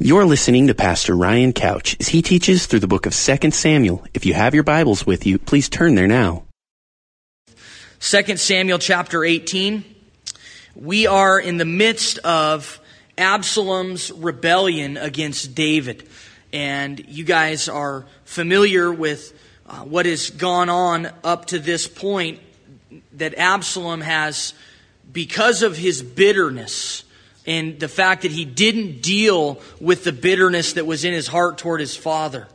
You're listening to Pastor Ryan Couch as he teaches through the book of 2 Samuel. If you have your Bibles with you, please turn there now. 2 Samuel chapter 18. We are in the midst of Absalom's rebellion against David. And you guys are familiar with uh, what has gone on up to this point that Absalom has, because of his bitterness, and the fact that he didn't deal with the bitterness that was in his heart toward his father.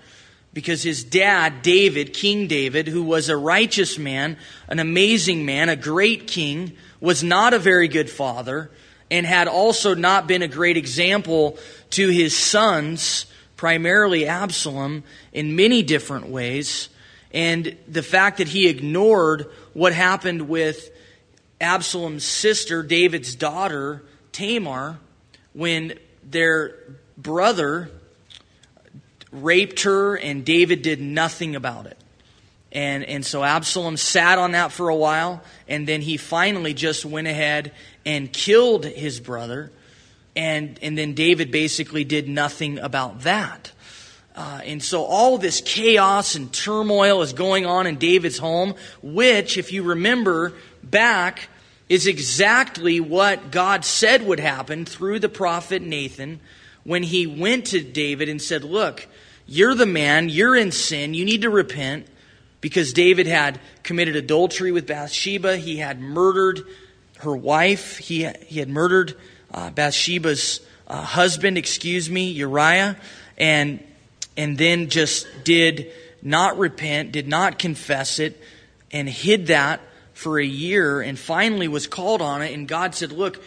Because his dad, David, King David, who was a righteous man, an amazing man, a great king, was not a very good father, and had also not been a great example to his sons, primarily Absalom, in many different ways. And the fact that he ignored what happened with Absalom's sister, David's daughter, Tamar when their brother raped her and David did nothing about it. And, and so Absalom sat on that for a while, and then he finally just went ahead and killed his brother. And, and then David basically did nothing about that. Uh, and so all this chaos and turmoil is going on in David's home, which, if you remember back is exactly what God said would happen through the prophet Nathan when he went to David and said, Look, you're the man, you're in sin, you need to repent. Because David had committed adultery with Bathsheba, he had murdered her wife, he, he had murdered uh, Bathsheba's uh, husband, excuse me, Uriah, and, and then just did not repent, did not confess it, and hid that for a year and finally was called on it. And God said, Look,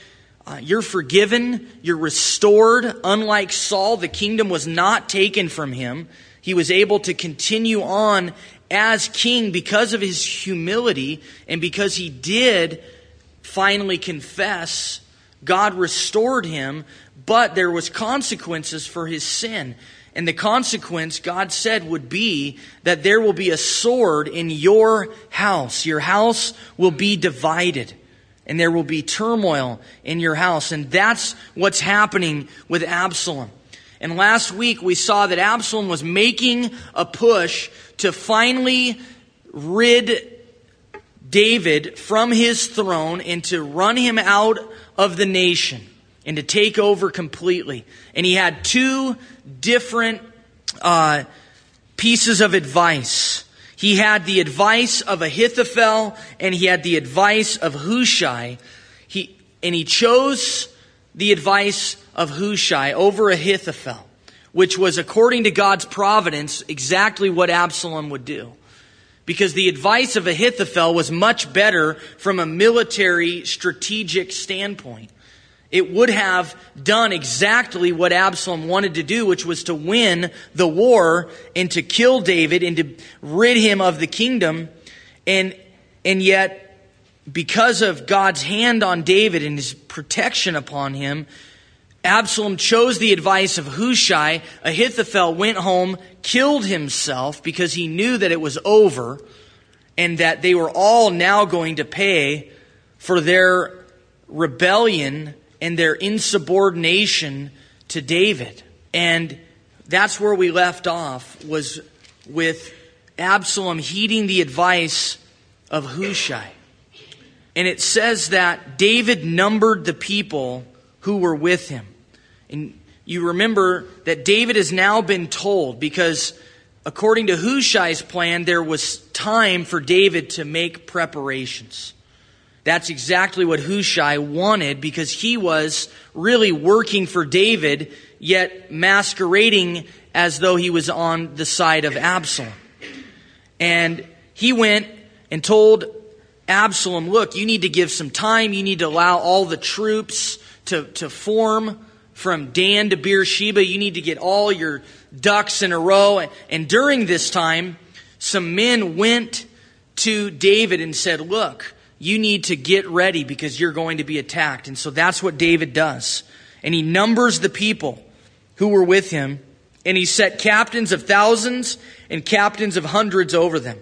uh, you're forgiven, you're restored. Unlike Saul, the kingdom was not taken from him. He was able to continue on as king because of his humility and because he did finally confess. God restored him, but there was consequences for his sin. And the consequence, God said, would be that there will be a sword in your house. Your house will be divided. And there will be turmoil in your house. And that's what's happening with Absalom. And last week we saw that Absalom was making a push to finally rid David from his throne and to run him out of the nation and to take over completely. And he had two different uh, pieces of advice. He had the advice of Ahithophel and he had the advice of Hushai. He, and he chose the advice of Hushai over Ahithophel, which was according to God's providence exactly what Absalom would do. Because the advice of Ahithophel was much better from a military strategic standpoint it would have done exactly what Absalom wanted to do, which was to win the war and to kill David and to rid him of the kingdom. And, and yet, because of God's hand on David and his protection upon him, Absalom chose the advice of Hushai. Ahithophel went home, killed himself because he knew that it was over and that they were all now going to pay for their rebellion and their insubordination to David. And that's where we left off was with Absalom heeding the advice of Hushai. And it says that David numbered the people who were with him. And you remember that David has now been told because according to Hushai's plan, there was time for David to make preparations. That's exactly what Hushai wanted because he was really working for David, yet masquerading as though he was on the side of Absalom. And he went and told Absalom, look, you need to give some time. You need to allow all the troops to, to form from Dan to Beersheba. You need to get all your ducks in a row. And during this time, some men went to David and said, look, you need to get ready because you're going to be attacked. And so that's what David does. And he numbers the people who were with him, and he set captains of thousands and captains of hundreds over them.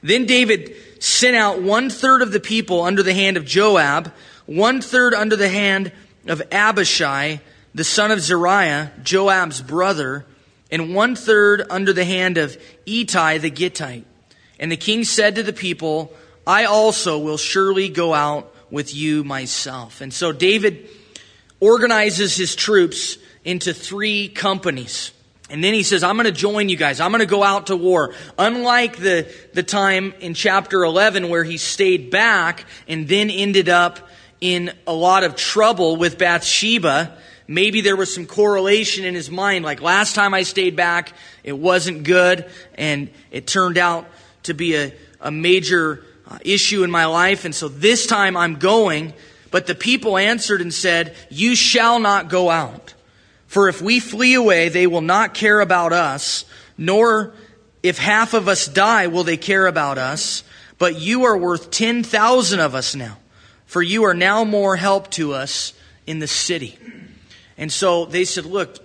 Then David sent out one third of the people under the hand of Joab, one third under the hand of Abishai, the son of Zeruiah, Joab's brother, and one third under the hand of Ittai the Gittite. And the king said to the people, I also will surely go out with you myself. And so David organizes his troops into three companies. And then he says, I'm going to join you guys. I'm going to go out to war. Unlike the, the time in chapter 11 where he stayed back and then ended up in a lot of trouble with Bathsheba, maybe there was some correlation in his mind. Like last time I stayed back, it wasn't good, and it turned out to be a, a major Uh, issue in my life. And so this time I'm going. But the people answered and said, You shall not go out. For if we flee away, they will not care about us, nor if half of us die, will they care about us. But you are worth 10,000 of us now, for you are now more help to us in the city. And so they said, Look,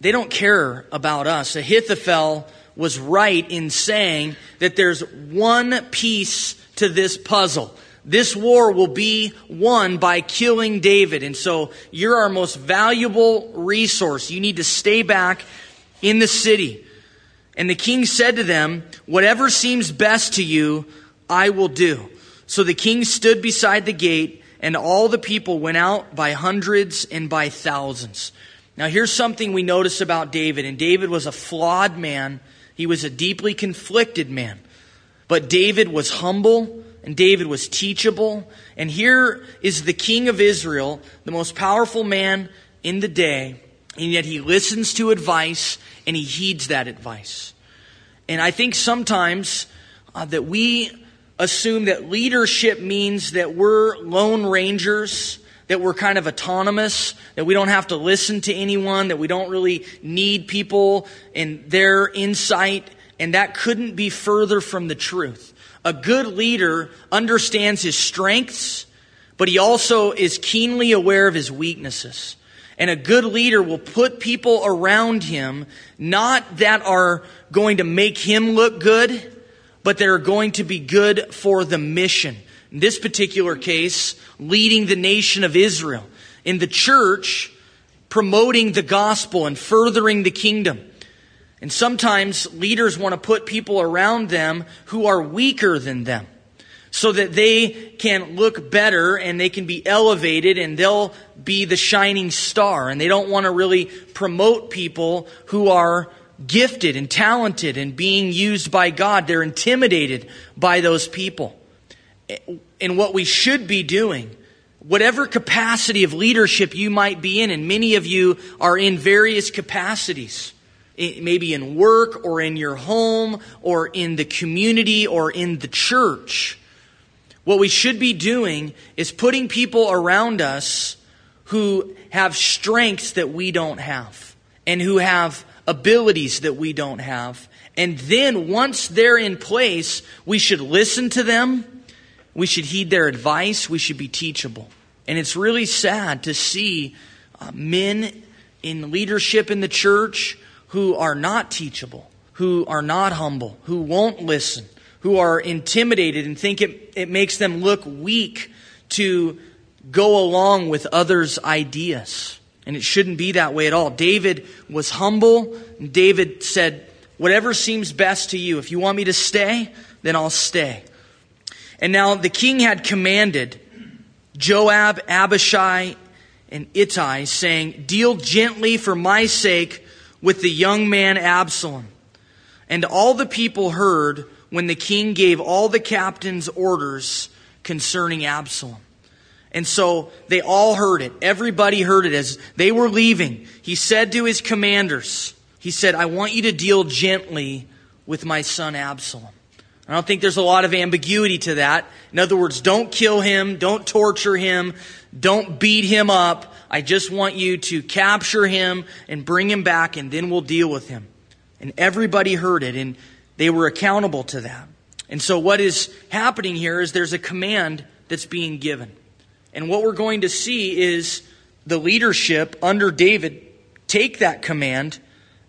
they don't care about us. Ahithophel was right in saying that there's one piece to this puzzle this war will be won by killing David. And so you're our most valuable resource. You need to stay back in the city. And the king said to them, Whatever seems best to you, I will do. So the king stood beside the gate, and all the people went out by hundreds and by thousands. Now, here's something we notice about David. And David was a flawed man, he was a deeply conflicted man. But David was humble and David was teachable. And here is the king of Israel, the most powerful man in the day, and yet he listens to advice and he heeds that advice. And I think sometimes uh, that we assume that leadership means that we're lone rangers, that we're kind of autonomous, that we don't have to listen to anyone, that we don't really need people and their insight, and that couldn't be further from the truth. A good leader understands his strengths, but he also is keenly aware of his weaknesses. And a good leader will put people around him, not that are going to make him look good, but that are going to be good for the mission. In this particular case, leading the nation of Israel. In the church, promoting the gospel and furthering the kingdom. And sometimes leaders want to put people around them who are weaker than them so that they can look better and they can be elevated and they'll be the shining star. And they don't want to really promote people who are gifted and talented and being used by God. They're intimidated by those people. And what we should be doing, whatever capacity of leadership you might be in, and many of you are in various capacities maybe in work or in your home or in the community or in the church. What we should be doing is putting people around us who have strengths that we don't have and who have abilities that we don't have. And then once they're in place, we should listen to them. We should heed their advice. We should be teachable. And it's really sad to see uh, men in leadership in the church who are not teachable, who are not humble, who won't listen, who are intimidated and think it, it makes them look weak to go along with others' ideas. And it shouldn't be that way at all. David was humble. David said, Whatever seems best to you. If you want me to stay, then I'll stay. And now the king had commanded Joab, Abishai, and Ittai, saying, Deal gently for my sake with the young man Absalom. And all the people heard when the king gave all the captains orders concerning Absalom. And so they all heard it. Everybody heard it as they were leaving. He said to his commanders, He said, I want you to deal gently with my son Absalom. I don't think there's a lot of ambiguity to that. In other words, don't kill him, don't torture him, don't beat him up. I just want you to capture him and bring him back, and then we'll deal with him. And everybody heard it, and they were accountable to that. And so, what is happening here is there's a command that's being given. And what we're going to see is the leadership under David take that command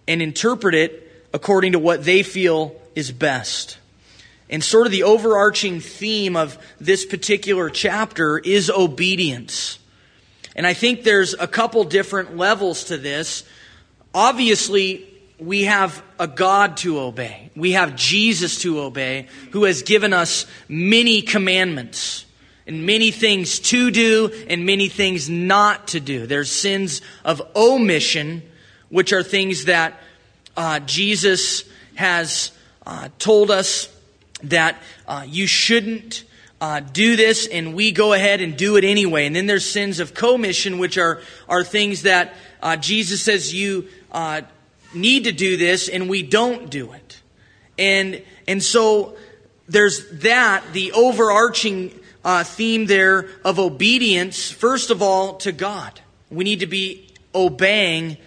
and interpret it according to what they feel is best. And sort of the overarching theme of this particular chapter is obedience. And I think there's a couple different levels to this. Obviously, we have a God to obey. We have Jesus to obey, who has given us many commandments and many things to do and many things not to do. There's sins of omission, which are things that uh, Jesus has uh, told us that uh, you shouldn't uh, do this, and we go ahead and do it anyway. And then there's sins of commission, which are, are things that uh, Jesus says you uh, need to do this, and we don't do it. And, and so there's that, the overarching uh, theme there of obedience, first of all, to God. We need to be obeying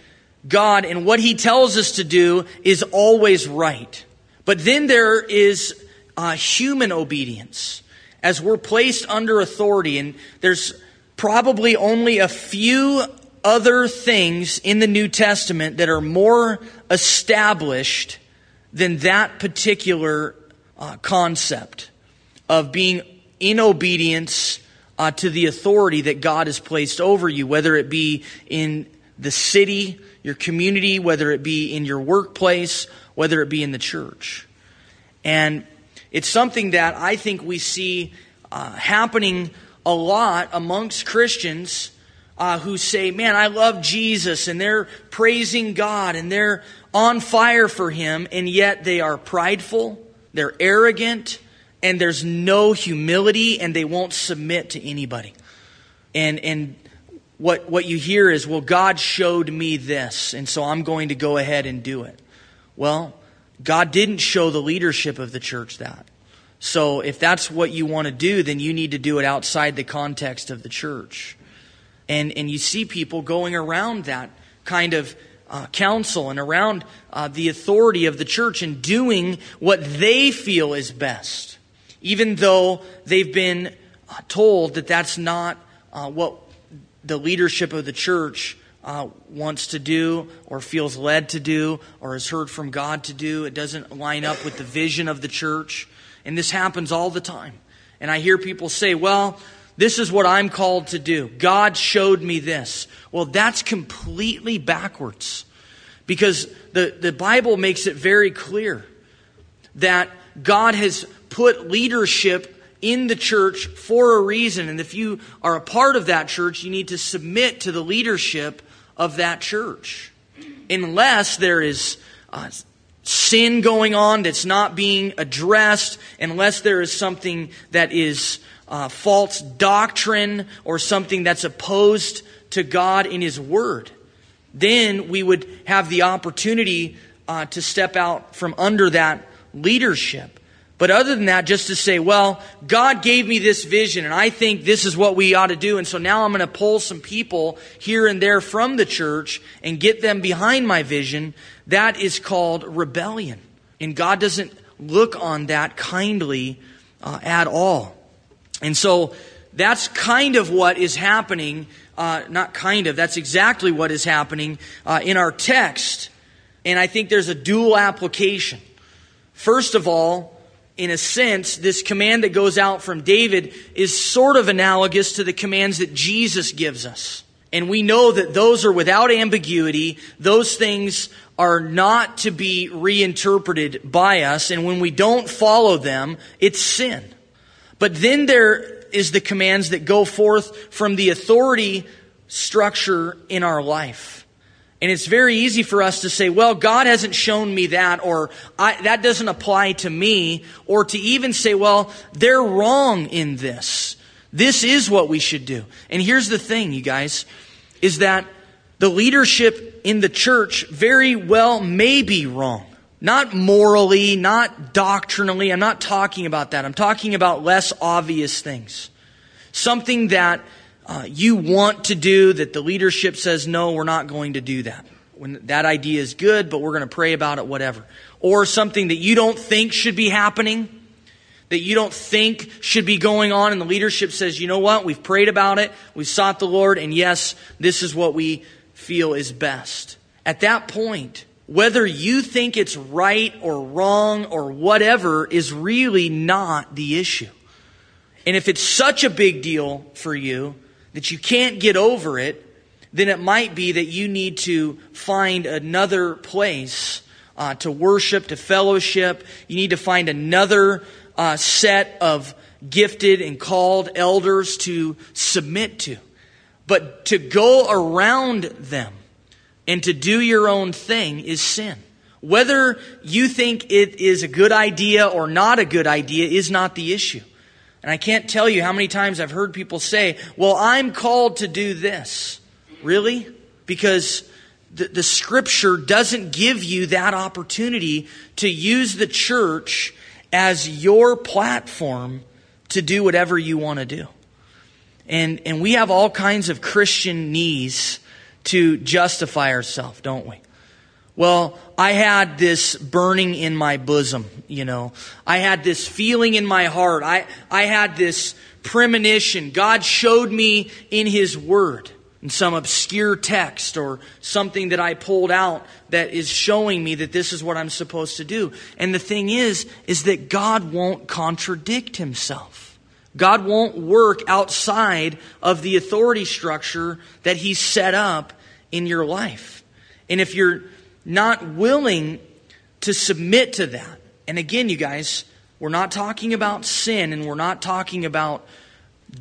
God, and what He tells us to do is always right. But then there is uh, human obedience as we're placed under authority, and there's probably only a few other things in the New Testament that are more established than that particular uh, concept of being in obedience uh, to the authority that God has placed over you, whether it be in the city, your community, whether it be in your workplace, whether it be in the church. And it's something that I think we see uh, happening a lot amongst Christians uh, who say, Man, I love Jesus, and they're praising God, and they're on fire for Him, and yet they are prideful, they're arrogant, and there's no humility, and they won't submit to anybody. And, and what, what you hear is, Well, God showed me this, and so I'm going to go ahead and do it. Well, God didn't show the leadership of the church that. So if that's what you want to do, then you need to do it outside the context of the church. And, and you see people going around that kind of uh, counsel and around uh, the authority of the church and doing what they feel is best, even though they've been uh, told that that's not uh, what the leadership of the church uh, wants to do or feels led to do or has heard from God to do. It doesn't line up with the vision of the church. And this happens all the time. And I hear people say, well, this is what I'm called to do. God showed me this. Well, that's completely backwards. Because the, the Bible makes it very clear that God has put leadership in the church for a reason. And if you are a part of that church, you need to submit to the leadership of that church. Unless there is uh, sin going on that's not being addressed, unless there is something that is uh, false doctrine or something that's opposed to God in His Word, then we would have the opportunity uh, to step out from under that leadership. But other than that, just to say, well, God gave me this vision and I think this is what we ought to do. And so now I'm going to pull some people here and there from the church and get them behind my vision. That is called rebellion. And God doesn't look on that kindly uh, at all. And so that's kind of what is happening. Uh, not kind of, that's exactly what is happening uh, in our text. And I think there's a dual application. First of all, in a sense, this command that goes out from David is sort of analogous to the commands that Jesus gives us. And we know that those are without ambiguity. Those things are not to be reinterpreted by us. And when we don't follow them, it's sin. But then there is the commands that go forth from the authority structure in our life. And it's very easy for us to say, well, God hasn't shown me that, or that doesn't apply to me, or to even say, well, they're wrong in this. This is what we should do. And here's the thing, you guys, is that the leadership in the church very well may be wrong. Not morally, not doctrinally. I'm not talking about that. I'm talking about less obvious things. Something that uh, you want to do that the leadership says, no, we're not going to do that. When that idea is good, but we're going to pray about it, whatever. Or something that you don't think should be happening, that you don't think should be going on, and the leadership says, you know what, we've prayed about it, we've sought the Lord, and yes, this is what we feel is best. At that point, whether you think it's right or wrong or whatever is really not the issue. And if it's such a big deal for you, that you can't get over it, then it might be that you need to find another place uh, to worship, to fellowship. You need to find another uh, set of gifted and called elders to submit to. But to go around them and to do your own thing is sin. Whether you think it is a good idea or not a good idea is not the issue. And I can't tell you how many times I've heard people say, well, I'm called to do this. Really? Because the, the scripture doesn't give you that opportunity to use the church as your platform to do whatever you want to do. And, and we have all kinds of Christian needs to justify ourselves, don't we? Well, I had this burning in my bosom, you know. I had this feeling in my heart. I, I had this premonition. God showed me in His Word, in some obscure text or something that I pulled out that is showing me that this is what I'm supposed to do. And the thing is, is that God won't contradict Himself. God won't work outside of the authority structure that He's set up in your life. And if you're not willing to submit to that. And again, you guys, we're not talking about sin and we're not talking about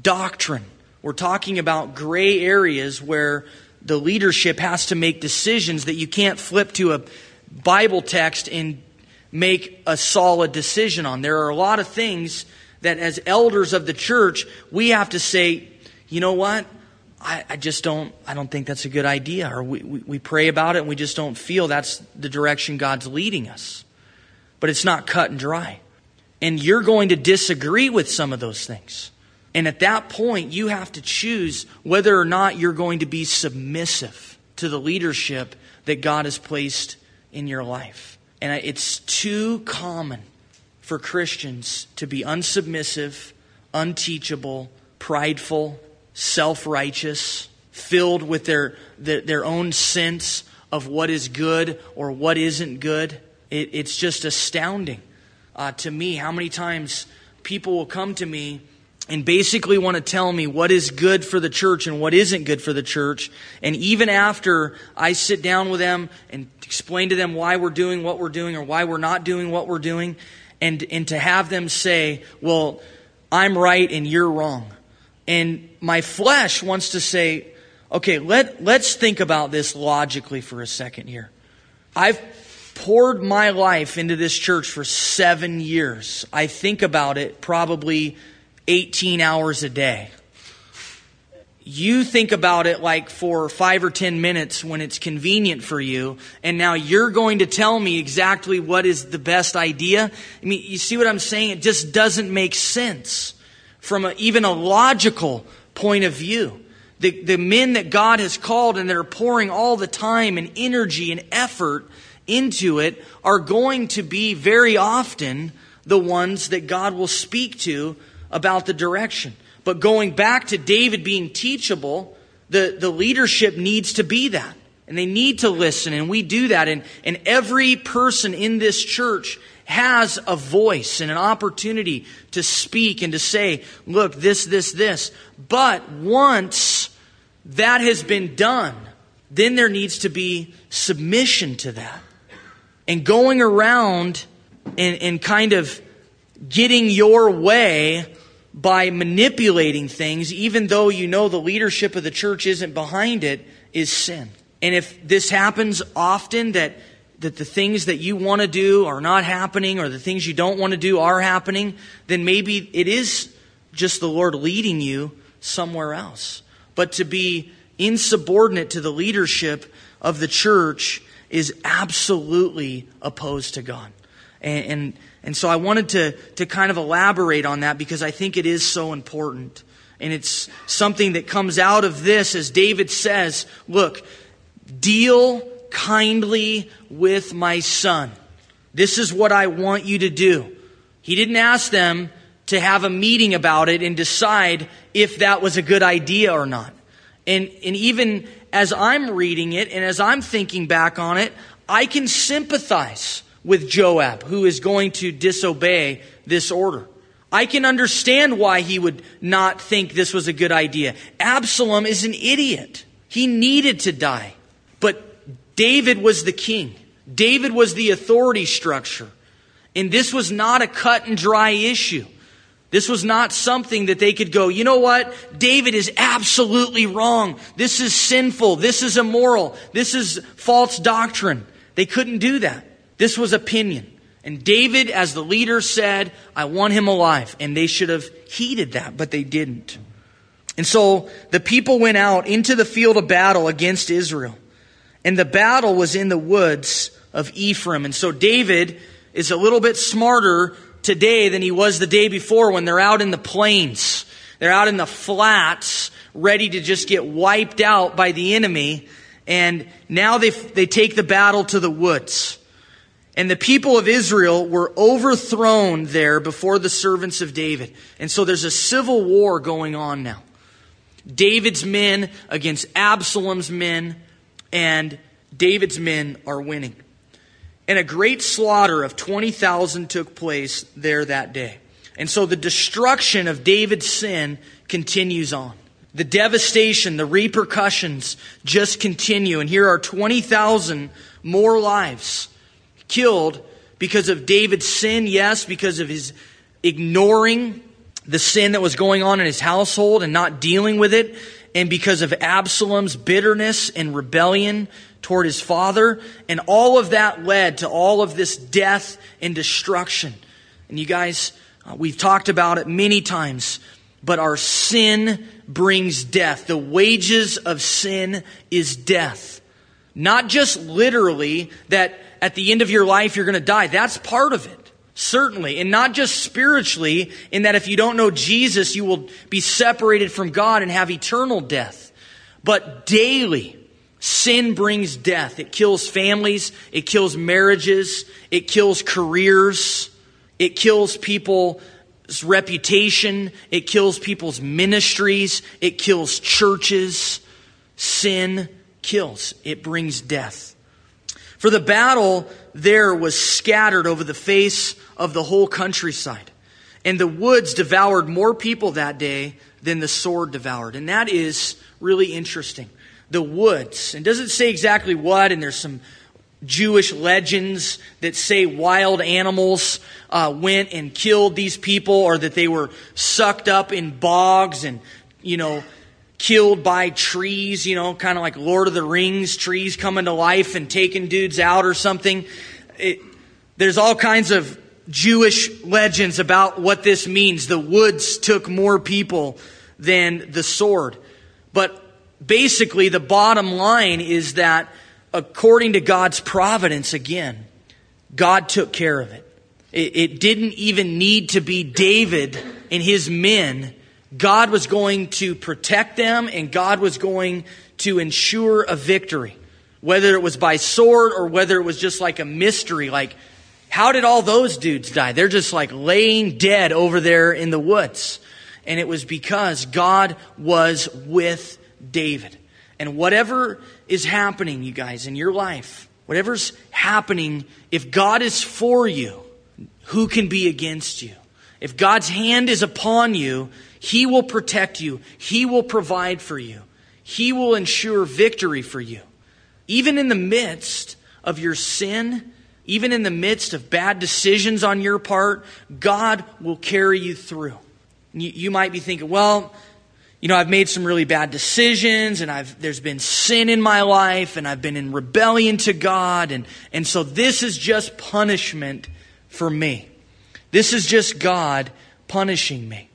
doctrine. We're talking about gray areas where the leadership has to make decisions that you can't flip to a Bible text and make a solid decision on. There are a lot of things that, as elders of the church, we have to say, you know what? I, I, just don't I don't think that's a good idea. Or we, we, we pray about it and we just don't feel that's the direction God's leading us. But it's not cut and dry. And you're going to disagree with some of those things. And at that point, you have to choose whether or not you're going to be submissive to the leadership that God has placed in your life. And it's too common for Christians to be unsubmissive, unteachable, prideful, self righteous, filled with their, their, their, own sense of what is good or what isn't good. It, it's just astounding uh, to me how many times people will come to me and basically want to tell me what is good for the church and what isn't good for the church. And even after I sit down with them and explain to them why we're doing what we're doing or why we're not doing what we're doing, and, and to have them say, well, I'm right and you're wrong. And my flesh wants to say, okay, let, let's think about this logically for a second here. I've poured my life into this church for seven years. I think about it probably 18 hours a day. You think about it like for five or 10 minutes when it's convenient for you, and now you're going to tell me exactly what is the best idea. I mean, you see what I'm saying? It just doesn't make sense from a, even a logical point of view. The, the men that God has called and that are pouring all the time and energy and effort into it are going to be very often the ones that God will speak to about the direction. But going back to David being teachable, the, the leadership needs to be that. And they need to listen, and we do that. And, and every person in this church has a voice and an opportunity to speak and to say, look, this, this, this. But once that has been done, then there needs to be submission to that. And going around and, and kind of getting your way by manipulating things, even though you know the leadership of the church isn't behind it, is sin. And if this happens often, that that the things that you want to do are not happening or the things you don't want to do are happening, then maybe it is just the Lord leading you somewhere else. But to be insubordinate to the leadership of the church is absolutely opposed to God. And, and, and so I wanted to, to kind of elaborate on that because I think it is so important. And it's something that comes out of this, as David says, look, deal kindly with my son. This is what I want you to do. He didn't ask them to have a meeting about it and decide if that was a good idea or not. And, and even as I'm reading it and as I'm thinking back on it, I can sympathize with Joab, who is going to disobey this order. I can understand why he would not think this was a good idea. Absalom is an idiot. He needed to die. David was the king. David was the authority structure. And this was not a cut and dry issue. This was not something that they could go, you know what? David is absolutely wrong. This is sinful. This is immoral. This is false doctrine. They couldn't do that. This was opinion. And David, as the leader, said, I want him alive. And they should have heeded that, but they didn't. And so the people went out into the field of battle against Israel. And the battle was in the woods of Ephraim. And so David is a little bit smarter today than he was the day before when they're out in the plains. They're out in the flats, ready to just get wiped out by the enemy. And now they, they take the battle to the woods. And the people of Israel were overthrown there before the servants of David. And so there's a civil war going on now. David's men against Absalom's men, and David's men are winning. And a great slaughter of 20,000 took place there that day. And so the destruction of David's sin continues on. The devastation, the repercussions just continue. And here are 20,000 more lives killed because of David's sin, yes, because of his ignoring the sin that was going on in his household and not dealing with it, and because of Absalom's bitterness and rebellion toward his father. And all of that led to all of this death and destruction. And you guys, uh, we've talked about it many times, but our sin brings death. The wages of sin is death. Not just literally that at the end of your life you're going to die. That's part of it. Certainly. And not just spiritually, in that if you don't know Jesus, you will be separated from God and have eternal death. But daily, sin brings death. It kills families. It kills marriages. It kills careers. It kills people's reputation. It kills people's ministries. It kills churches. Sin kills. It brings death. For the battle there was scattered over the face of the whole countryside. And the woods devoured more people that day than the sword devoured. And that is really interesting. The woods. And doesn't say exactly what, and there's some Jewish legends that say wild animals uh, went and killed these people, or that they were sucked up in bogs and, you know, killed by trees, you know, kind of like Lord of the Rings, trees coming to life and taking dudes out or something. It, there's all kinds of Jewish legends about what this means. The woods took more people than the sword. But basically, the bottom line is that according to God's providence, again, God took care of it. It, it didn't even need to be David and his men God was going to protect them and God was going to ensure a victory. Whether it was by sword or whether it was just like a mystery, like, how did all those dudes die? They're just like laying dead over there in the woods. And it was because God was with David. And whatever is happening, you guys, in your life, whatever's happening, if God is for you, who can be against you? If God's hand is upon you, he will protect you. He will provide for you. He will ensure victory for you. Even in the midst of your sin, even in the midst of bad decisions on your part, God will carry you through. You, you might be thinking, well, you know, I've made some really bad decisions and I've, there's been sin in my life and I've been in rebellion to God. And, and so this is just punishment for me. This is just God punishing me.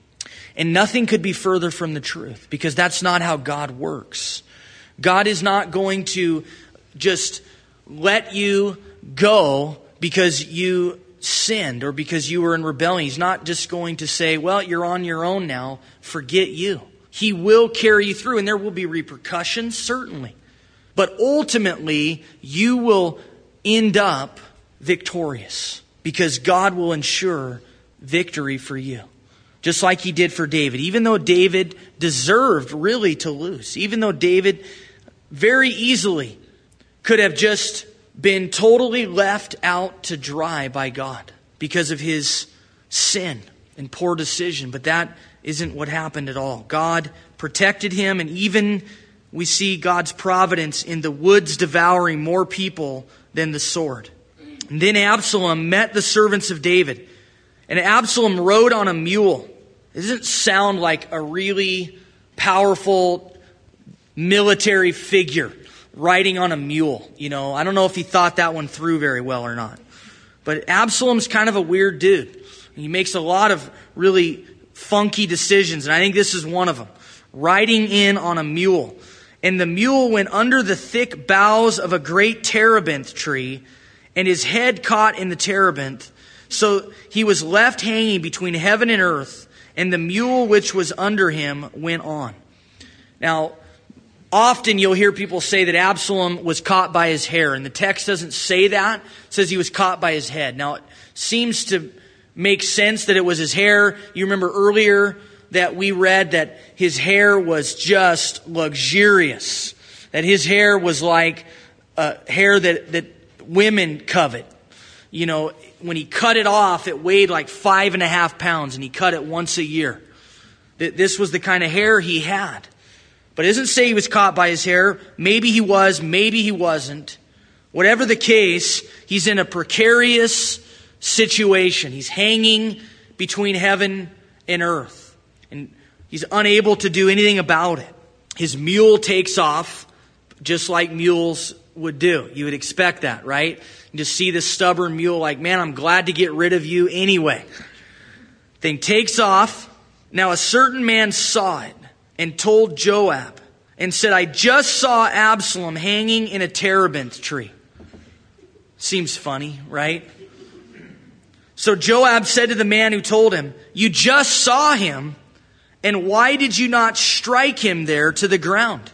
And nothing could be further from the truth because that's not how God works. God is not going to just let you go because you sinned or because you were in rebellion. He's not just going to say, well, you're on your own now, forget you. He will carry you through, and there will be repercussions, certainly. But ultimately, you will end up victorious because God will ensure victory for you just like he did for David. Even though David deserved really to lose, even though David very easily could have just been totally left out to dry by God because of his sin. and poor decision. But that isn't what happened at all. God protected him, and even we see God's providence in the woods devouring more people than the sword. And then Absalom met the servants of David, and Absalom rode on a mule. It doesn't sound like a really powerful military figure riding on a mule. You know, I don't know if he thought that one through very well or not. But Absalom's kind of a weird dude. He makes a lot of really funky decisions, and I think this is one of them. Riding in on a mule. And the mule went under the thick boughs of a great terebinth tree, and his head caught in the terebinth. So he was left hanging between heaven and earth, and the mule which was under him went on. Now, often you'll hear people say that Absalom was caught by his hair, and the text doesn't say that. It says he was caught by his head. Now, it seems to make sense that it was his hair. You remember earlier that we read that his hair was just luxurious, that his hair was like uh, hair that, that women covet. You know, when he cut it off, it weighed like five and a half pounds, and he cut it once a year. This was the kind of hair he had. But it doesn't say he was caught by his hair. Maybe he was, maybe he wasn't. Whatever the case, he's in a precarious situation. He's hanging between heaven and earth, and he's unable to do anything about it. His mule takes off, just like mules would do. You would expect that, right? Just see this stubborn mule, like, man, I'm glad to get rid of you anyway. Thing takes off. Now, a certain man saw it and told Joab and said, I just saw Absalom hanging in a terebinth tree. Seems funny, right? So Joab said to the man who told him, You just saw him, and why did you not strike him there to the ground?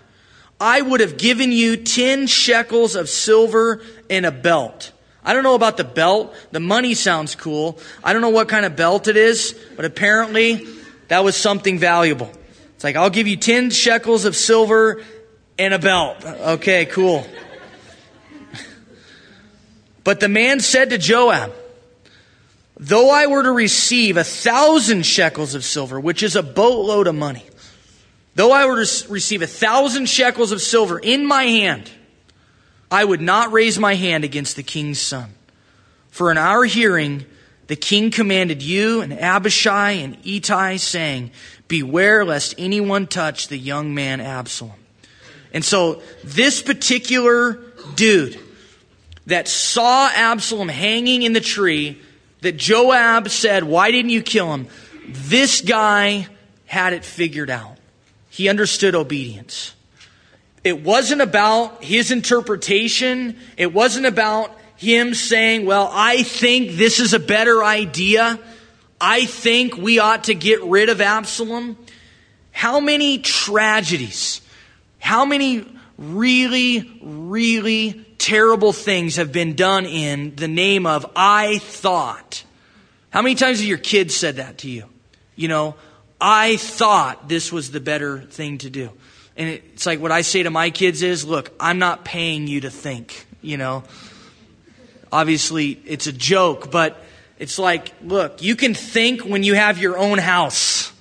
I would have given you 10 shekels of silver and a belt. I don't know about the belt. The money sounds cool. I don't know what kind of belt it is, but apparently that was something valuable. It's like, I'll give you 10 shekels of silver and a belt. Okay, cool. but the man said to Joab, Though I were to receive a thousand shekels of silver, which is a boatload of money, though I were to receive a thousand shekels of silver in my hand, I would not raise my hand against the king's son. For in our hearing, the king commanded you and Abishai and Ittai, saying, Beware lest anyone touch the young man Absalom. And so, this particular dude that saw Absalom hanging in the tree that Joab said, Why didn't you kill him? This guy had it figured out. He understood obedience. It wasn't about his interpretation. It wasn't about him saying, Well, I think this is a better idea. I think we ought to get rid of Absalom. How many tragedies, how many really, really terrible things have been done in the name of I thought. How many times have your kids said that to you? You know, I thought this was the better thing to do. And it's like what I say to my kids is, look, I'm not paying you to think, you know. Obviously, it's a joke, but it's like, look, you can think when you have your own house.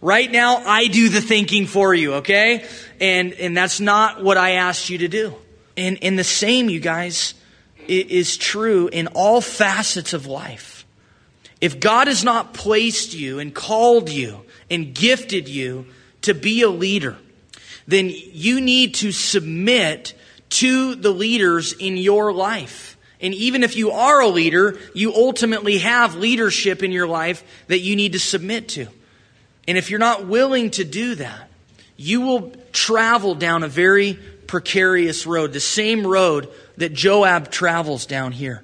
Right now, I do the thinking for you, okay? And, and that's not what I asked you to do. And, and the same, you guys, is true in all facets of life. If God has not placed you and called you and gifted you to be a leader, then you need to submit to the leaders in your life. And even if you are a leader, you ultimately have leadership in your life that you need to submit to. And if you're not willing to do that, you will travel down a very precarious road, the same road that Joab travels down here.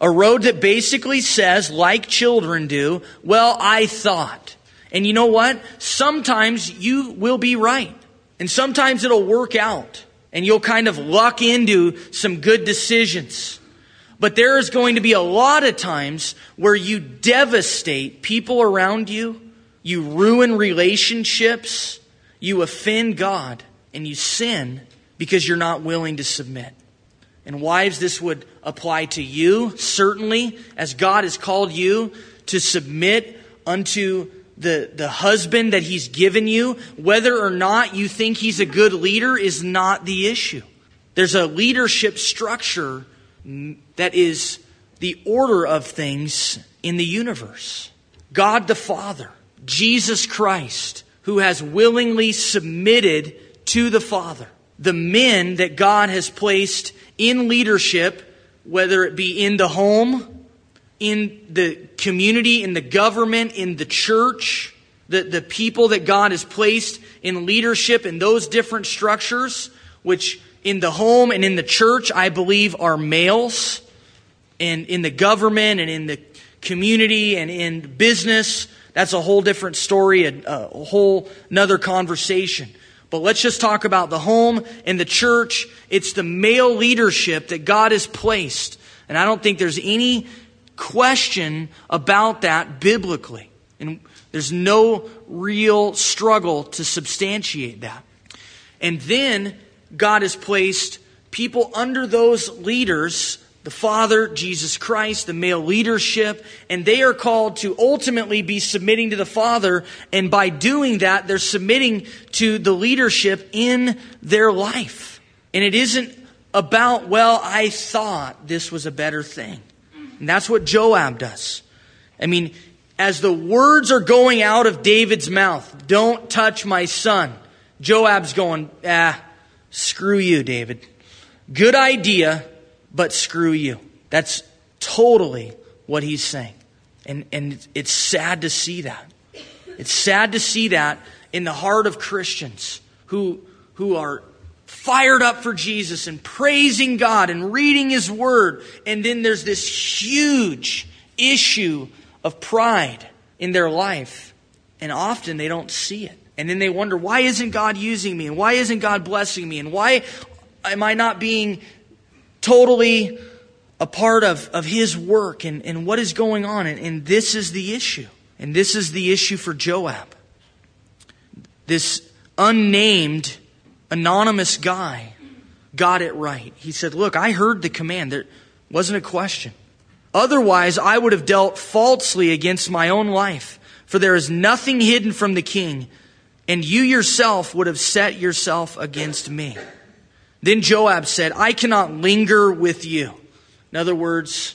A road that basically says, like children do, well, I thought. And you know what? Sometimes you will be right. And sometimes it'll work out. And you'll kind of luck into some good decisions. But there is going to be a lot of times where you devastate people around you, you ruin relationships, you offend God, and you sin because you're not willing to submit. And wives, this would apply to you, certainly, as God has called you to submit unto the, the husband that he's given you. Whether or not you think he's a good leader is not the issue. There's a leadership structure that is the order of things in the universe. God the Father, Jesus Christ, who has willingly submitted to the Father. The men that God has placed in leadership, whether it be in the home, in the community, in the government, in the church, the, the people that God has placed in leadership in those different structures, which in the home and in the church, I believe are males, and in the government and in the community and in business, that's a whole different story, a, a whole another conversation. But let's just talk about the home and the church. It's the male leadership that God has placed. And I don't think there's any question about that biblically. And there's no real struggle to substantiate that. And then God has placed people under those leaders the Father, Jesus Christ, the male leadership, and they are called to ultimately be submitting to the Father, and by doing that, they're submitting to the leadership in their life. And it isn't about, well, I thought this was a better thing. And that's what Joab does. I mean, as the words are going out of David's mouth, don't touch my son, Joab's going, ah, screw you, David. Good idea but screw you. That's totally what he's saying. And, and it's sad to see that. It's sad to see that in the heart of Christians who, who are fired up for Jesus and praising God and reading His Word. And then there's this huge issue of pride in their life. And often they don't see it. And then they wonder, why isn't God using me? And why isn't God blessing me? And why am I not being totally a part of, of his work and, and what is going on. And, and this is the issue. And this is the issue for Joab. This unnamed, anonymous guy got it right. He said, Look, I heard the command. There wasn't a question. Otherwise, I would have dealt falsely against my own life, for there is nothing hidden from the king, and you yourself would have set yourself against me. Then Joab said, I cannot linger with you. In other words,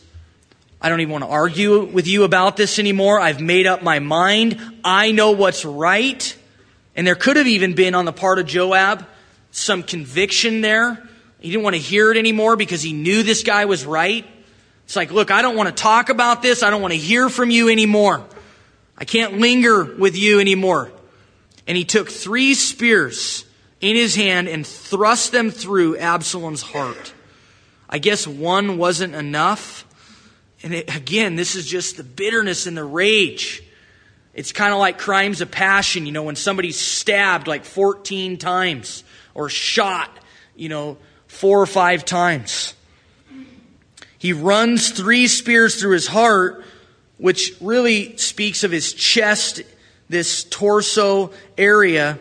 I don't even want to argue with you about this anymore. I've made up my mind. I know what's right. And there could have even been on the part of Joab some conviction there. He didn't want to hear it anymore because he knew this guy was right. It's like, look, I don't want to talk about this. I don't want to hear from you anymore. I can't linger with you anymore. And he took three spears in his hand and thrust them through Absalom's heart. I guess one wasn't enough. And it, again, this is just the bitterness and the rage. It's kind of like crimes of passion, you know, when somebody's stabbed like 14 times or shot, you know, four or five times. He runs three spears through his heart, which really speaks of his chest, this torso area.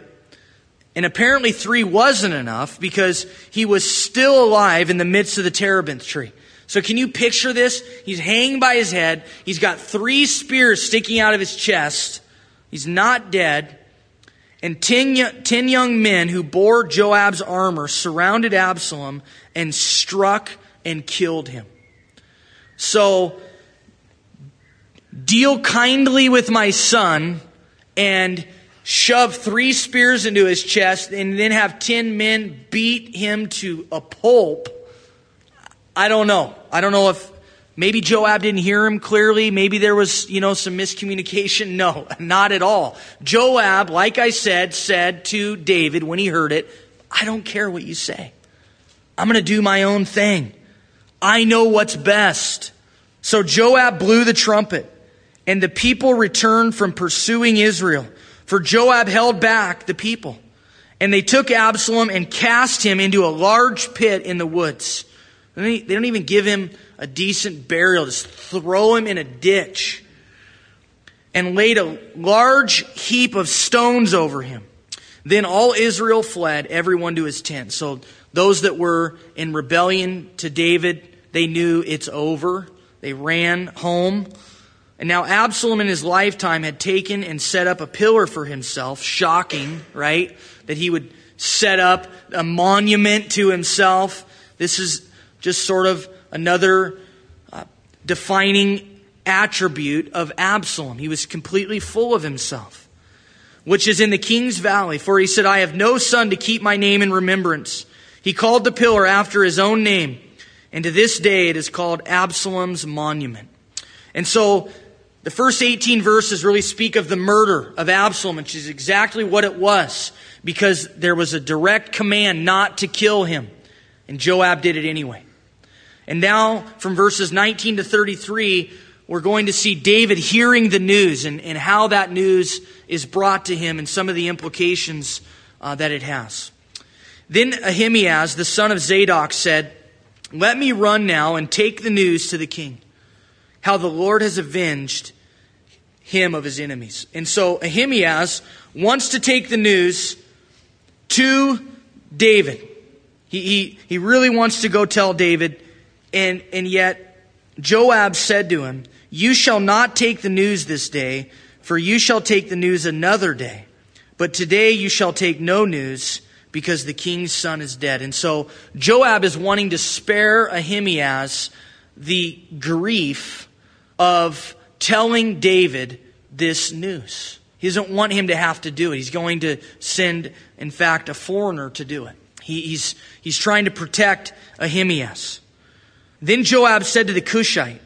And apparently three wasn't enough because he was still alive in the midst of the terebinth tree. So can you picture this? He's hanging by his head. He's got three spears sticking out of his chest. He's not dead. And ten, ten young men who bore Joab's armor surrounded Absalom and struck and killed him. So, deal kindly with my son and shove three spears into his chest, and then have ten men beat him to a pulp. I don't know. I don't know if maybe Joab didn't hear him clearly. Maybe there was, you know, some miscommunication. No, not at all. Joab, like I said, said to David when he heard it, I don't care what you say. I'm going to do my own thing. I know what's best. So Joab blew the trumpet, and the people returned from pursuing Israel. For Joab held back the people. And they took Absalom and cast him into a large pit in the woods. They don't even give him a decent burial, just throw him in a ditch. And laid a large heap of stones over him. Then all Israel fled, everyone to his tent. So those that were in rebellion to David, they knew it's over. They ran home. And now Absalom in his lifetime had taken and set up a pillar for himself. Shocking, right? That he would set up a monument to himself. This is just sort of another uh, defining attribute of Absalom. He was completely full of himself, which is in the king's valley. For he said, I have no son to keep my name in remembrance. He called the pillar after his own name. And to this day, it is called Absalom's monument. And so the first 18 verses really speak of the murder of Absalom, which is exactly what it was, because there was a direct command not to kill him. And Joab did it anyway. And now, from verses 19 to 33, we're going to see David hearing the news and, and how that news is brought to him and some of the implications uh, that it has. Then Ahimaaz, the son of Zadok, said, Let me run now and take the news to the king, how the Lord has avenged him of his enemies. And so Ahimaaz wants to take the news to David. He, he, he really wants to go tell David, and, and yet Joab said to him, You shall not take the news this day, for you shall take the news another day. But today you shall take no news, because the king's son is dead. And so Joab is wanting to spare Ahimaaz the grief of telling David this news. He doesn't want him to have to do it. He's going to send, in fact, a foreigner to do it. He, he's, he's trying to protect Ahimaaz. Then Joab said to the Cushite,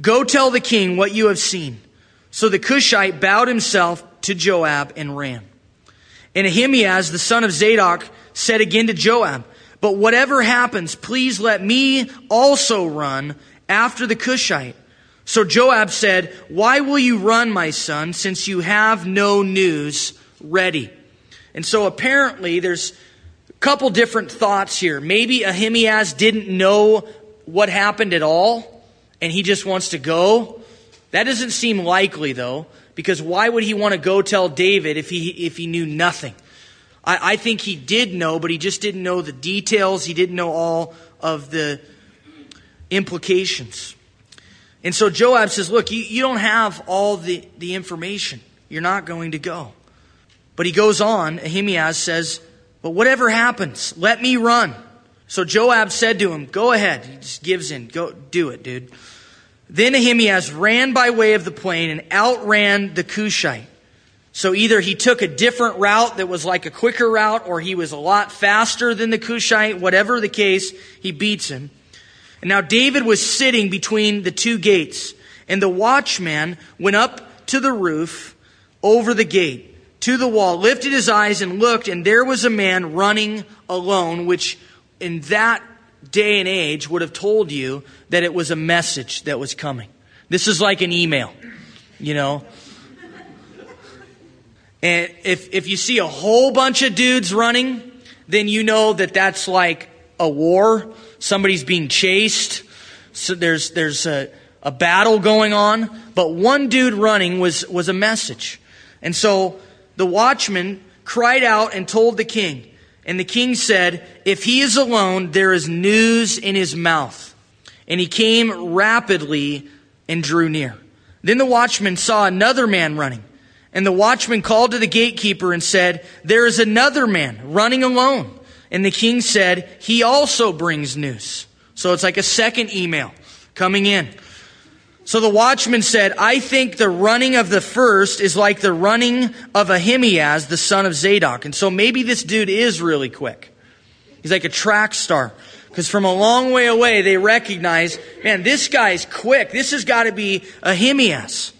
Go tell the king what you have seen. So the Cushite bowed himself to Joab and ran. And Ahimaaz, the son of Zadok, said again to Joab, But whatever happens, please let me also run after the Cushite so Joab said, Why will you run, my son, since you have no news ready? And so apparently there's a couple different thoughts here. Maybe Ahimaaz didn't know what happened at all, and he just wants to go. That doesn't seem likely, though, because why would he want to go tell David if he, if he knew nothing? I, I think he did know, but he just didn't know the details. He didn't know all of the implications. And so Joab says, Look, you, you don't have all the, the information. You're not going to go. But he goes on, Ahimaaz says, But whatever happens, let me run. So Joab said to him, Go ahead. He just gives in. Go do it, dude. Then Ahimaaz ran by way of the plain and outran the Cushite. So either he took a different route that was like a quicker route, or he was a lot faster than the Cushite. Whatever the case, he beats him. And now David was sitting between the two gates, and the watchman went up to the roof over the gate to the wall, lifted his eyes and looked, and there was a man running alone, which in that day and age would have told you that it was a message that was coming. This is like an email, you know. And if, if you see a whole bunch of dudes running, then you know that that's like a war somebody's being chased. So there's, there's a, a battle going on. But one dude running was, was a message. And so the watchman cried out and told the king. And the king said, If he is alone, there is news in his mouth. And he came rapidly and drew near. Then the watchman saw another man running. And the watchman called to the gatekeeper and said, There is another man running alone. And the king said, He also brings news. So it's like a second email coming in. So the watchman said, I think the running of the first is like the running of Ahimaaz, the son of Zadok. And so maybe this dude is really quick. He's like a track star. Because from a long way away, they recognize, man, this guy's quick. This has got to be Ahimaaz.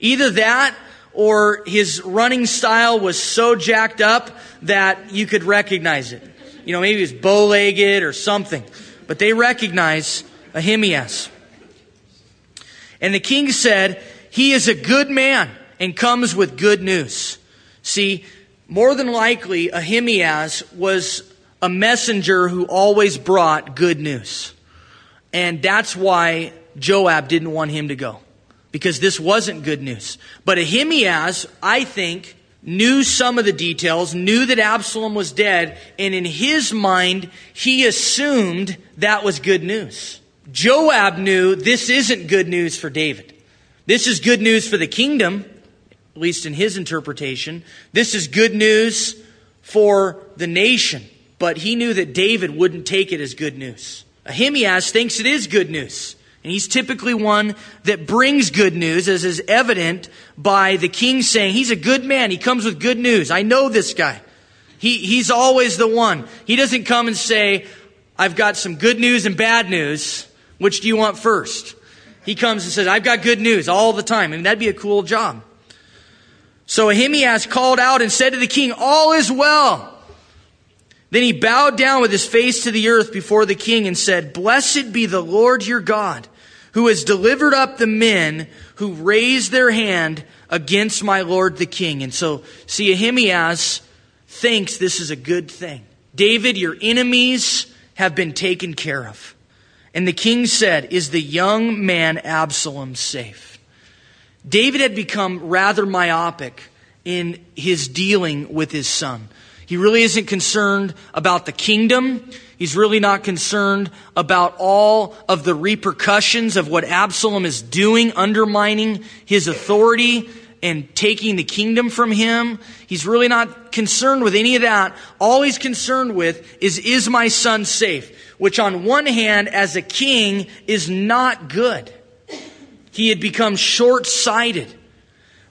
Either that or his running style was so jacked up that you could recognize it. You know, maybe he's bow legged or something. But they recognize Ahimaaz. And the king said, He is a good man and comes with good news. See, more than likely, Ahimaaz was a messenger who always brought good news. And that's why Joab didn't want him to go. Because this wasn't good news. But Ahimaaz, I think, knew some of the details, knew that Absalom was dead, and in his mind, he assumed that was good news. Joab knew this isn't good news for David This is good news for the kingdom, at least in his interpretation. This is good news for the nation. But he knew that David wouldn't take it as good news. Ahimaaz thinks it is good news. And he's typically one that brings good news, as is evident by the king saying, He's a good man. He comes with good news. I know this guy. He, he's always the one. He doesn't come and say, I've got some good news and bad news. Which do you want first? He comes and says, I've got good news all the time. I mean, that'd be a cool job. So Ahimaaz called out and said to the king, All is well. Then he bowed down with his face to the earth before the king and said, Blessed be the Lord your God, who has delivered up the men who raised their hand against my lord the king. And so, see, Ahimaaz thinks this is a good thing. David, your enemies have been taken care of. And the king said, Is the young man Absalom safe? David had become rather myopic in his dealing with his son. He really isn't concerned about the kingdom. He's really not concerned about all of the repercussions of what Absalom is doing, undermining his authority and taking the kingdom from him. He's really not concerned with any of that. All he's concerned with is, is my son safe? Which on one hand, as a king, is not good. He had become short sighted.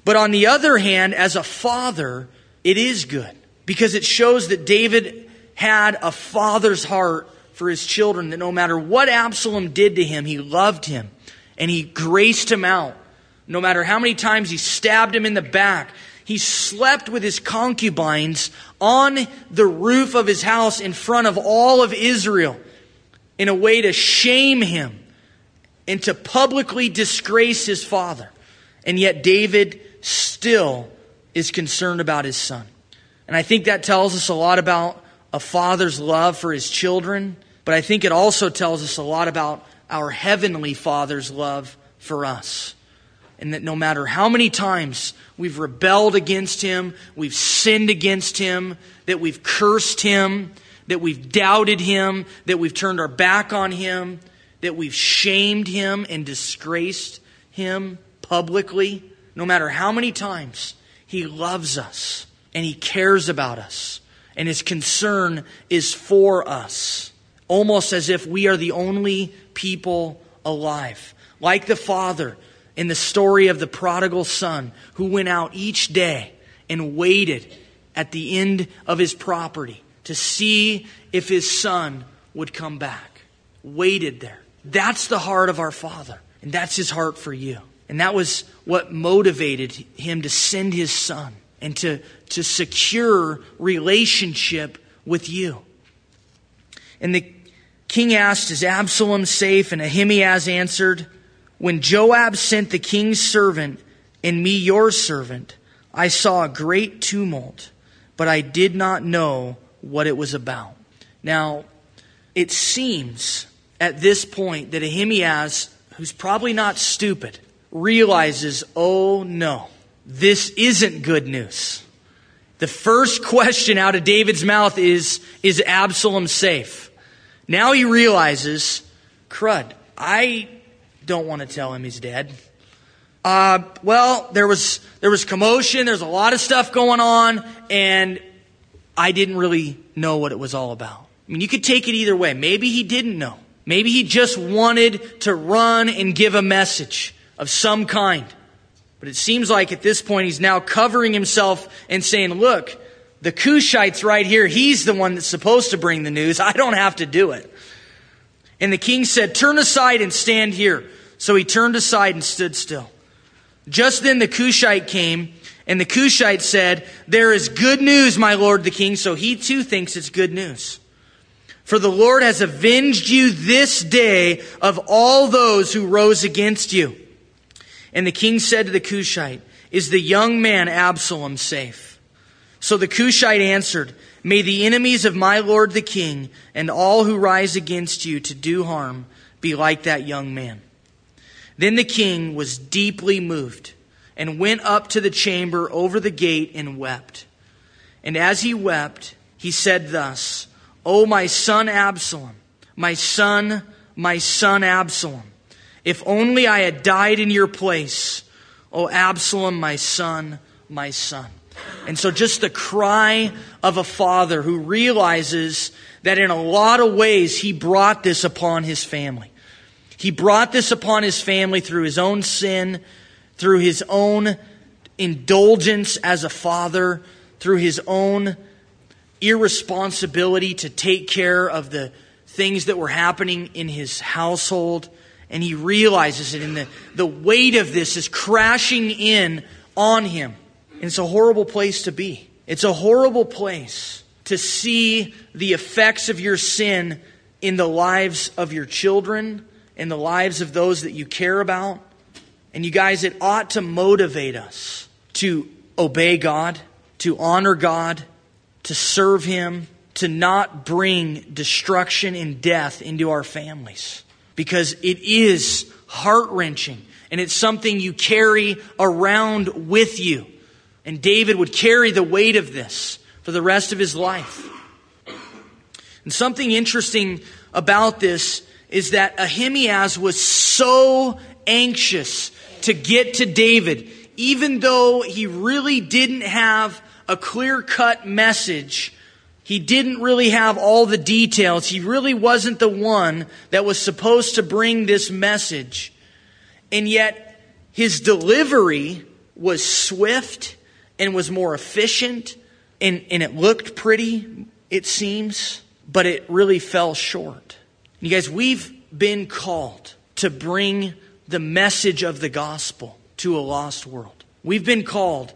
But on the other hand, as a father, it is good because it shows that David had a father's heart for his children, that no matter what Absalom did to him, he loved him and he graced him out. No matter how many times he stabbed him in the back, he slept with his concubines on the roof of his house in front of all of Israel in a way to shame him and to publicly disgrace his father. And yet David still is concerned about his son. And I think that tells us a lot about a father's love for his children, but I think it also tells us a lot about our heavenly father's love for us. And that no matter how many times we've rebelled against him, we've sinned against him, that we've cursed him, that we've doubted him, that we've turned our back on him, that we've shamed him and disgraced him publicly, no matter how many times, he loves us and He cares about us, and His concern is for us, almost as if we are the only people alive. Like the Father in the story of the prodigal son who went out each day and waited at the end of his property to see if his son would come back. Waited there. That's the heart of our Father, and that's his heart for you. And that was what motivated him to send his son and to, to secure relationship with you. And the king asked, Is Absalom safe? And Ahimaaz answered, When Joab sent the king's servant and me your servant, I saw a great tumult, but I did not know what it was about. Now, it seems at this point that Ahimaaz, who's probably not stupid, realizes, oh no, this isn't good news. The first question out of David's mouth is, is Absalom safe? Now he realizes, crud, I don't want to tell him he's dead. Uh, well, there was, there was commotion, there's a lot of stuff going on, and I didn't really know what it was all about. I mean, you could take it either way. Maybe he didn't know. Maybe he just wanted to run and give a message of some kind. But it seems like at this point he's now covering himself and saying, look, the Cushite's right here. He's the one that's supposed to bring the news. I don't have to do it. And the king said, turn aside and stand here. So he turned aside and stood still. Just then the Cushite came, and the Cushite said, There is good news, my lord the king. So he too thinks it's good news. For the Lord has avenged you this day of all those who rose against you. And the king said to the Cushite, Is the young man Absalom safe? So the Cushite answered, May the enemies of my lord the king and all who rise against you to do harm be like that young man. Then the king was deeply moved and went up to the chamber over the gate and wept. And as he wept, he said thus, O my son Absalom, my son, my son Absalom. If only I had died in your place, O Absalom, my son, my son. And so, just the cry of a father who realizes that in a lot of ways he brought this upon his family. He brought this upon his family through his own sin, through his own indulgence as a father, through his own irresponsibility to take care of the things that were happening in his household. And he realizes it, and the, the weight of this is crashing in on him. And it's a horrible place to be. It's a horrible place to see the effects of your sin in the lives of your children, in the lives of those that you care about. And you guys, it ought to motivate us to obey God, to honor God, to serve Him, to not bring destruction and death into our families. Because it is heart wrenching and it's something you carry around with you. And David would carry the weight of this for the rest of his life. And something interesting about this is that Ahimaaz was so anxious to get to David, even though he really didn't have a clear cut message. He didn't really have all the details. He really wasn't the one that was supposed to bring this message. And yet, his delivery was swift and was more efficient and, and it looked pretty, it seems, but it really fell short. You guys, we've been called to bring the message of the gospel to a lost world. We've been called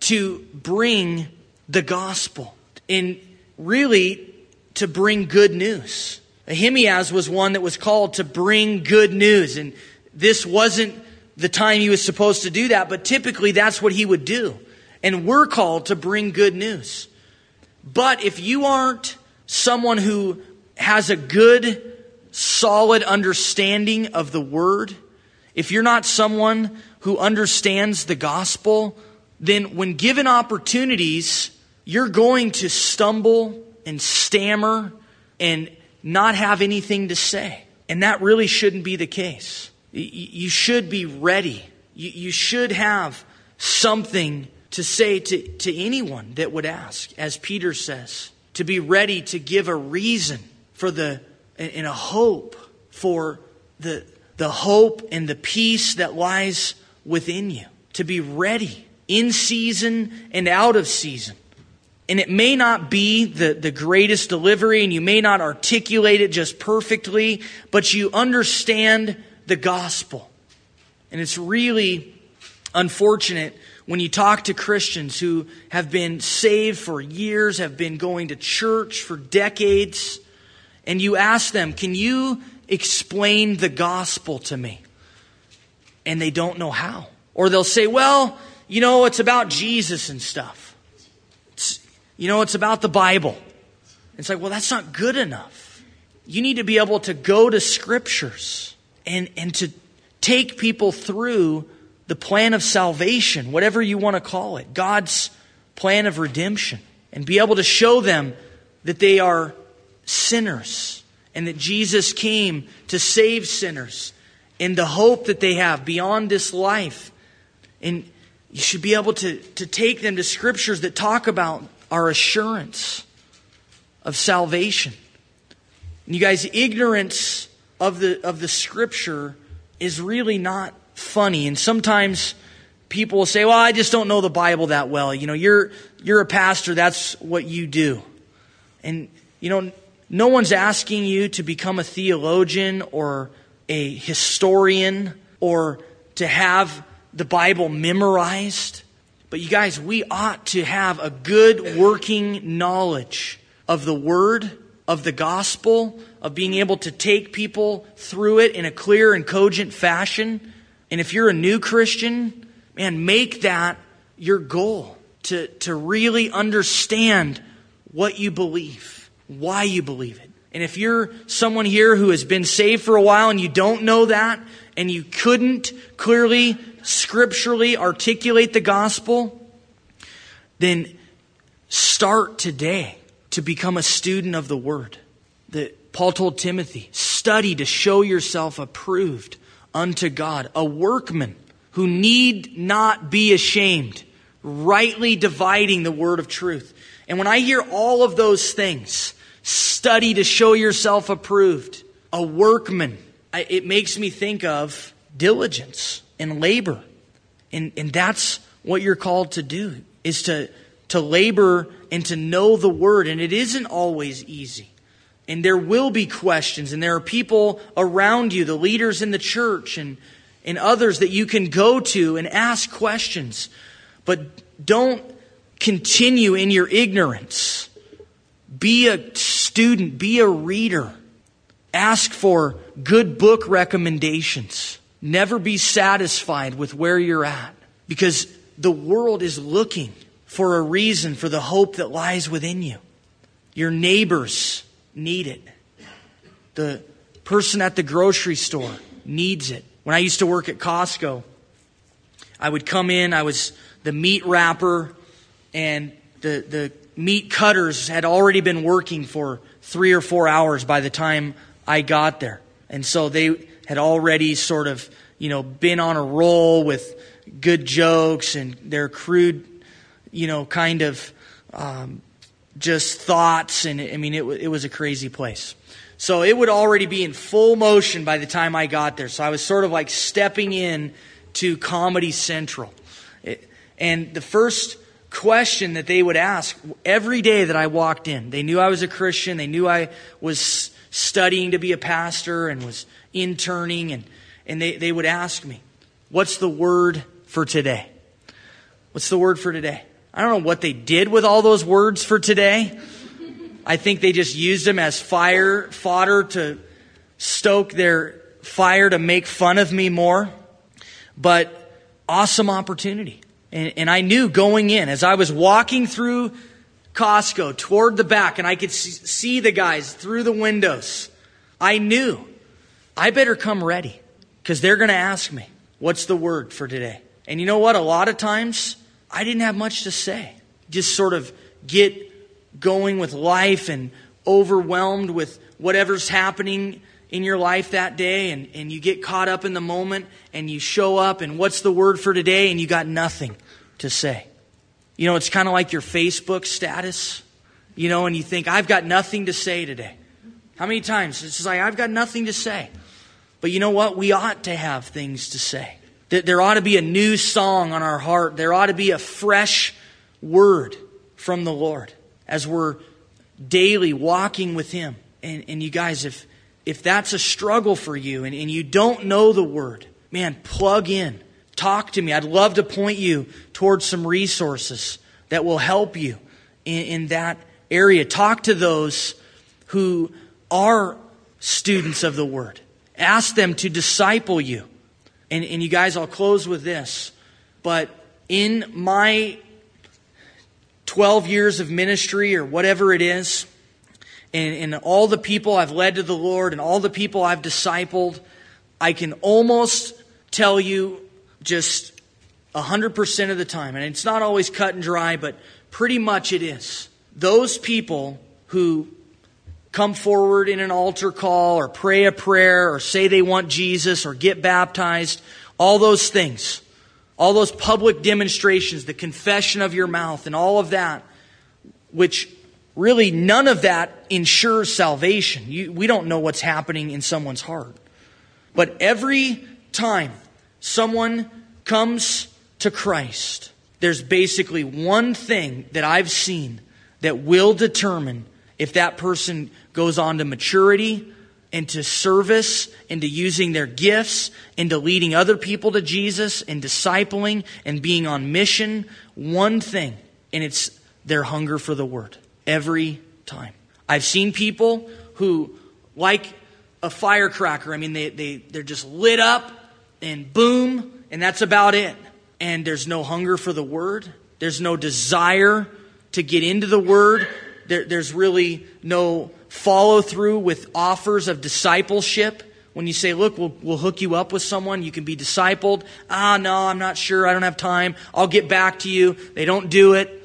to bring the gospel and really to bring good news. Ahimaaz was one that was called to bring good news, and this wasn't the time he was supposed to do that, but typically that's what he would do. And we're called to bring good news. But if you aren't someone who has a good, solid understanding of the word, if you're not someone who understands the gospel, then when given opportunities, you're going to stumble and stammer and not have anything to say. And that really shouldn't be the case. You should be ready. You should have something to say to, to anyone that would ask, as Peter says, to be ready to give a reason for the, and a hope for the, the hope and the peace that lies within you. To be ready in season and out of season. And it may not be the, the greatest delivery, and you may not articulate it just perfectly, but you understand the gospel. And it's really unfortunate when you talk to Christians who have been saved for years, have been going to church for decades, and you ask them, Can you explain the gospel to me? And they don't know how. Or they'll say, Well, you know, it's about Jesus and stuff. It's, you know, it's about the Bible. It's like, well, that's not good enough. You need to be able to go to scriptures and, and to take people through the plan of salvation, whatever you want to call it, God's plan of redemption, and be able to show them that they are sinners and that Jesus came to save sinners and the hope that they have beyond this life. And you should be able to, to take them to scriptures that talk about our assurance of salvation. And you guys, ignorance of the, of the scripture is really not funny. And sometimes people will say, well, I just don't know the Bible that well. You know, you're, you're a pastor, that's what you do. And, you know, no one's asking you to become a theologian or a historian or to have the Bible memorized. But you guys, we ought to have a good working knowledge of the Word, of the gospel, of being able to take people through it in a clear and cogent fashion. And if you're a new Christian, man, make that your goal to, to really understand what you believe, why you believe it. And if you're someone here who has been saved for a while and you don't know that, and you couldn't clearly, scripturally articulate the gospel, then start today to become a student of the Word. That Paul told Timothy, study to show yourself approved unto God, a workman who need not be ashamed, rightly dividing the word of truth. And when I hear all of those things, study to show yourself approved, a workman, it makes me think of diligence and labor. And, and that's what you're called to do, is to, to labor and to know the word. And it isn't always easy. And there will be questions, and there are people around you, the leaders in the church and, and others that you can go to and ask questions. But don't continue in your ignorance. Be a student, be a reader. Ask for good book recommendations. Never be satisfied with where you're at because the world is looking for a reason for the hope that lies within you. Your neighbors need it. The person at the grocery store needs it. When I used to work at Costco, I would come in, I was the meat wrapper, and the, the meat cutters had already been working for three or four hours by the time I got there. And so they had already sort of, you know, been on a roll with good jokes and their crude, you know, kind of um, just thoughts. And I mean, it, it was a crazy place. So it would already be in full motion by the time I got there. So I was sort of like stepping in to Comedy Central. It, and the first question that they would ask every day that I walked in, they knew I was a Christian. They knew I was studying to be a pastor and was interning. And, and they, they would ask me, What's the word for today? What's the word for today? I don't know what they did with all those words for today. I think they just used them as fire fodder to stoke their fire to make fun of me more. But awesome opportunity. And, and I knew going in, as I was walking through Costco toward the back, and I could see the guys through the windows, I knew I better come ready because they're going to ask me, What's the word for today? And you know what? A lot of times, I didn't have much to say. Just sort of get going with life and overwhelmed with whatever's happening in your life that day, and, and you get caught up in the moment, and you show up, and what's the word for today? And you got nothing to say. You know, it's kind of like your Facebook status, you know, and you think, I've got nothing to say today. How many times? It's like, I've got nothing to say. But you know what? We ought to have things to say. There ought to be a new song on our heart. There ought to be a fresh word from the Lord as we're daily walking with Him. And, and you guys, if, if that's a struggle for you and, and you don't know the word, man, plug in. Talk to me. I'd love to point you towards some resources that will help you in, in that area. Talk to those who are students of the word. Ask them to disciple you. And, and you guys, I'll close with this. But in my 12 years of ministry or whatever it is, and, and all the people I've led to the Lord and all the people I've discipled, I can almost tell you just 100% of the time, and it's not always cut and dry, but pretty much it is. Those people who come forward in an altar call or pray a prayer or say they want Jesus or get baptized, all those things, all those public demonstrations, the confession of your mouth, and all of that, which really none of that ensures salvation. You, we don't know what's happening in someone's heart. But every time someone comes to Christ, there's basically one thing that I've seen that will determine if that person goes on to maturity, into service, into using their gifts, into leading other people to Jesus, and discipling and being on mission, one thing, and it's their hunger for the Word every time. I've seen people who, like a firecracker, I mean, they, they, they're just lit up and boom, and that's about it. And there's no hunger for the Word, there's no desire to get into the Word, there, there's really no follow through with offers of discipleship. When you say, look, we'll, we'll hook you up with someone, you can be discipled. Ah, no, I'm not sure. I don't have time. I'll get back to you. They don't do it.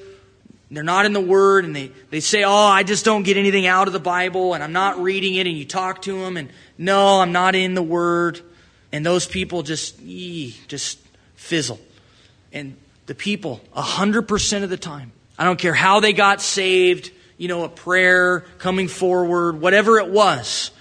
They're not in the Word, and they, they say, oh, I just don't get anything out of the Bible, and I'm not reading it, and you talk to them, and no, I'm not in the Word. And those people just, ee, just fizzle. And the people, 100% of the time, I don't care how they got saved, you know, a prayer, coming forward, whatever it was.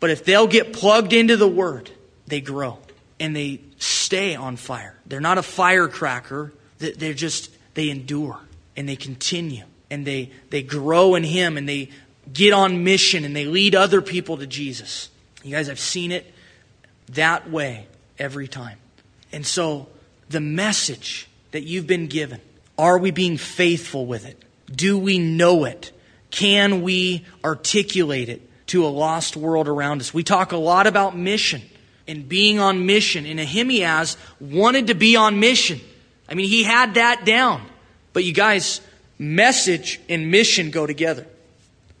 But if they'll get plugged into the Word, they grow and they stay on fire. They're not a firecracker. They're just, they endure and they continue and they, they grow in Him and they get on mission and they lead other people to Jesus. You guys, I've seen it that way every time. And so the message that you've been given, are we being faithful with it? Do we know it? Can we articulate it to a lost world around us? We talk a lot about mission and being on mission. And Ahimaaz wanted to be on mission. I mean, he had that down. But you guys, message and mission go together.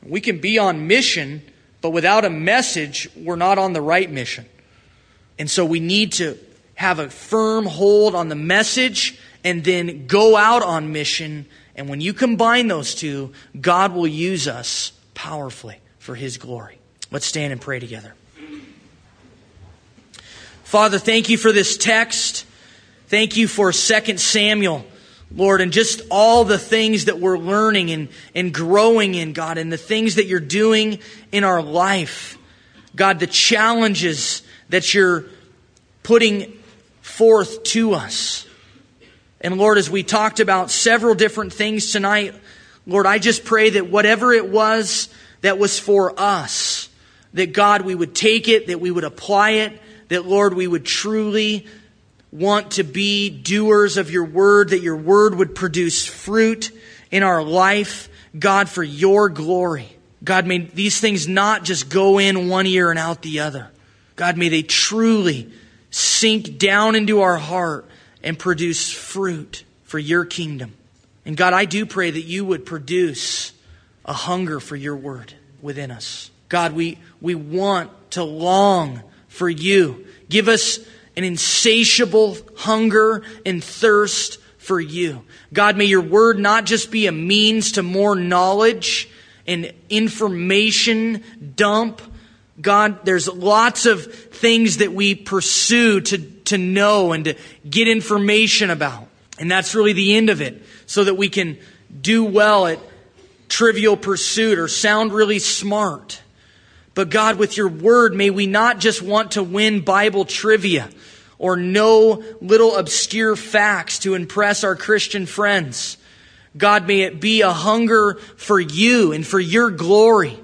We can be on mission, but without a message, we're not on the right mission. And so we need to have a firm hold on the message and then go out on mission. And when you combine those two, God will use us powerfully for His glory. Let's stand and pray together. Father, thank you for this text. Thank you for 2 Samuel, Lord, and just all the things that we're learning and, and growing in, God, and the things that you're doing in our life. God, the challenges that you're putting forth to us. And Lord, as we talked about several different things tonight, Lord, I just pray that whatever it was that was for us, that God, we would take it, that we would apply it, that Lord, we would truly want to be doers of your word, that your word would produce fruit in our life, God, for your glory. God, may these things not just go in one ear and out the other. God, may they truly sink down into our heart and produce fruit for your kingdom. And God, I do pray that you would produce a hunger for your word within us. God, we, we want to long for you. Give us an insatiable hunger and thirst for you. God, may your word not just be a means to more knowledge and information dump, God, there's lots of things that we pursue to, to know and to get information about. And that's really the end of it, so that we can do well at trivial pursuit or sound really smart. But God, with your word, may we not just want to win Bible trivia or know little obscure facts to impress our Christian friends. God, may it be a hunger for you and for your glory.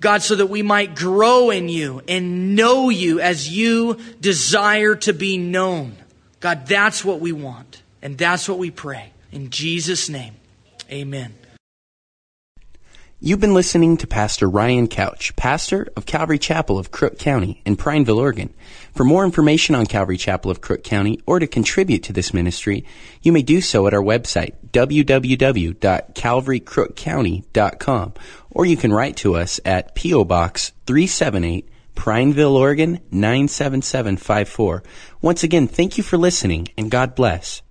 God, so that we might grow in you and know you as you desire to be known. God, that's what we want. And that's what we pray. In Jesus' name, amen. You've been listening to Pastor Ryan Couch, pastor of Calvary Chapel of Crook County in Prineville, Oregon. For more information on Calvary Chapel of Crook County or to contribute to this ministry, you may do so at our website, www.calvarycrookcounty.com, or you can write to us at P.O. Box 378, Prineville, Oregon 97754. Once again, thank you for listening and God bless.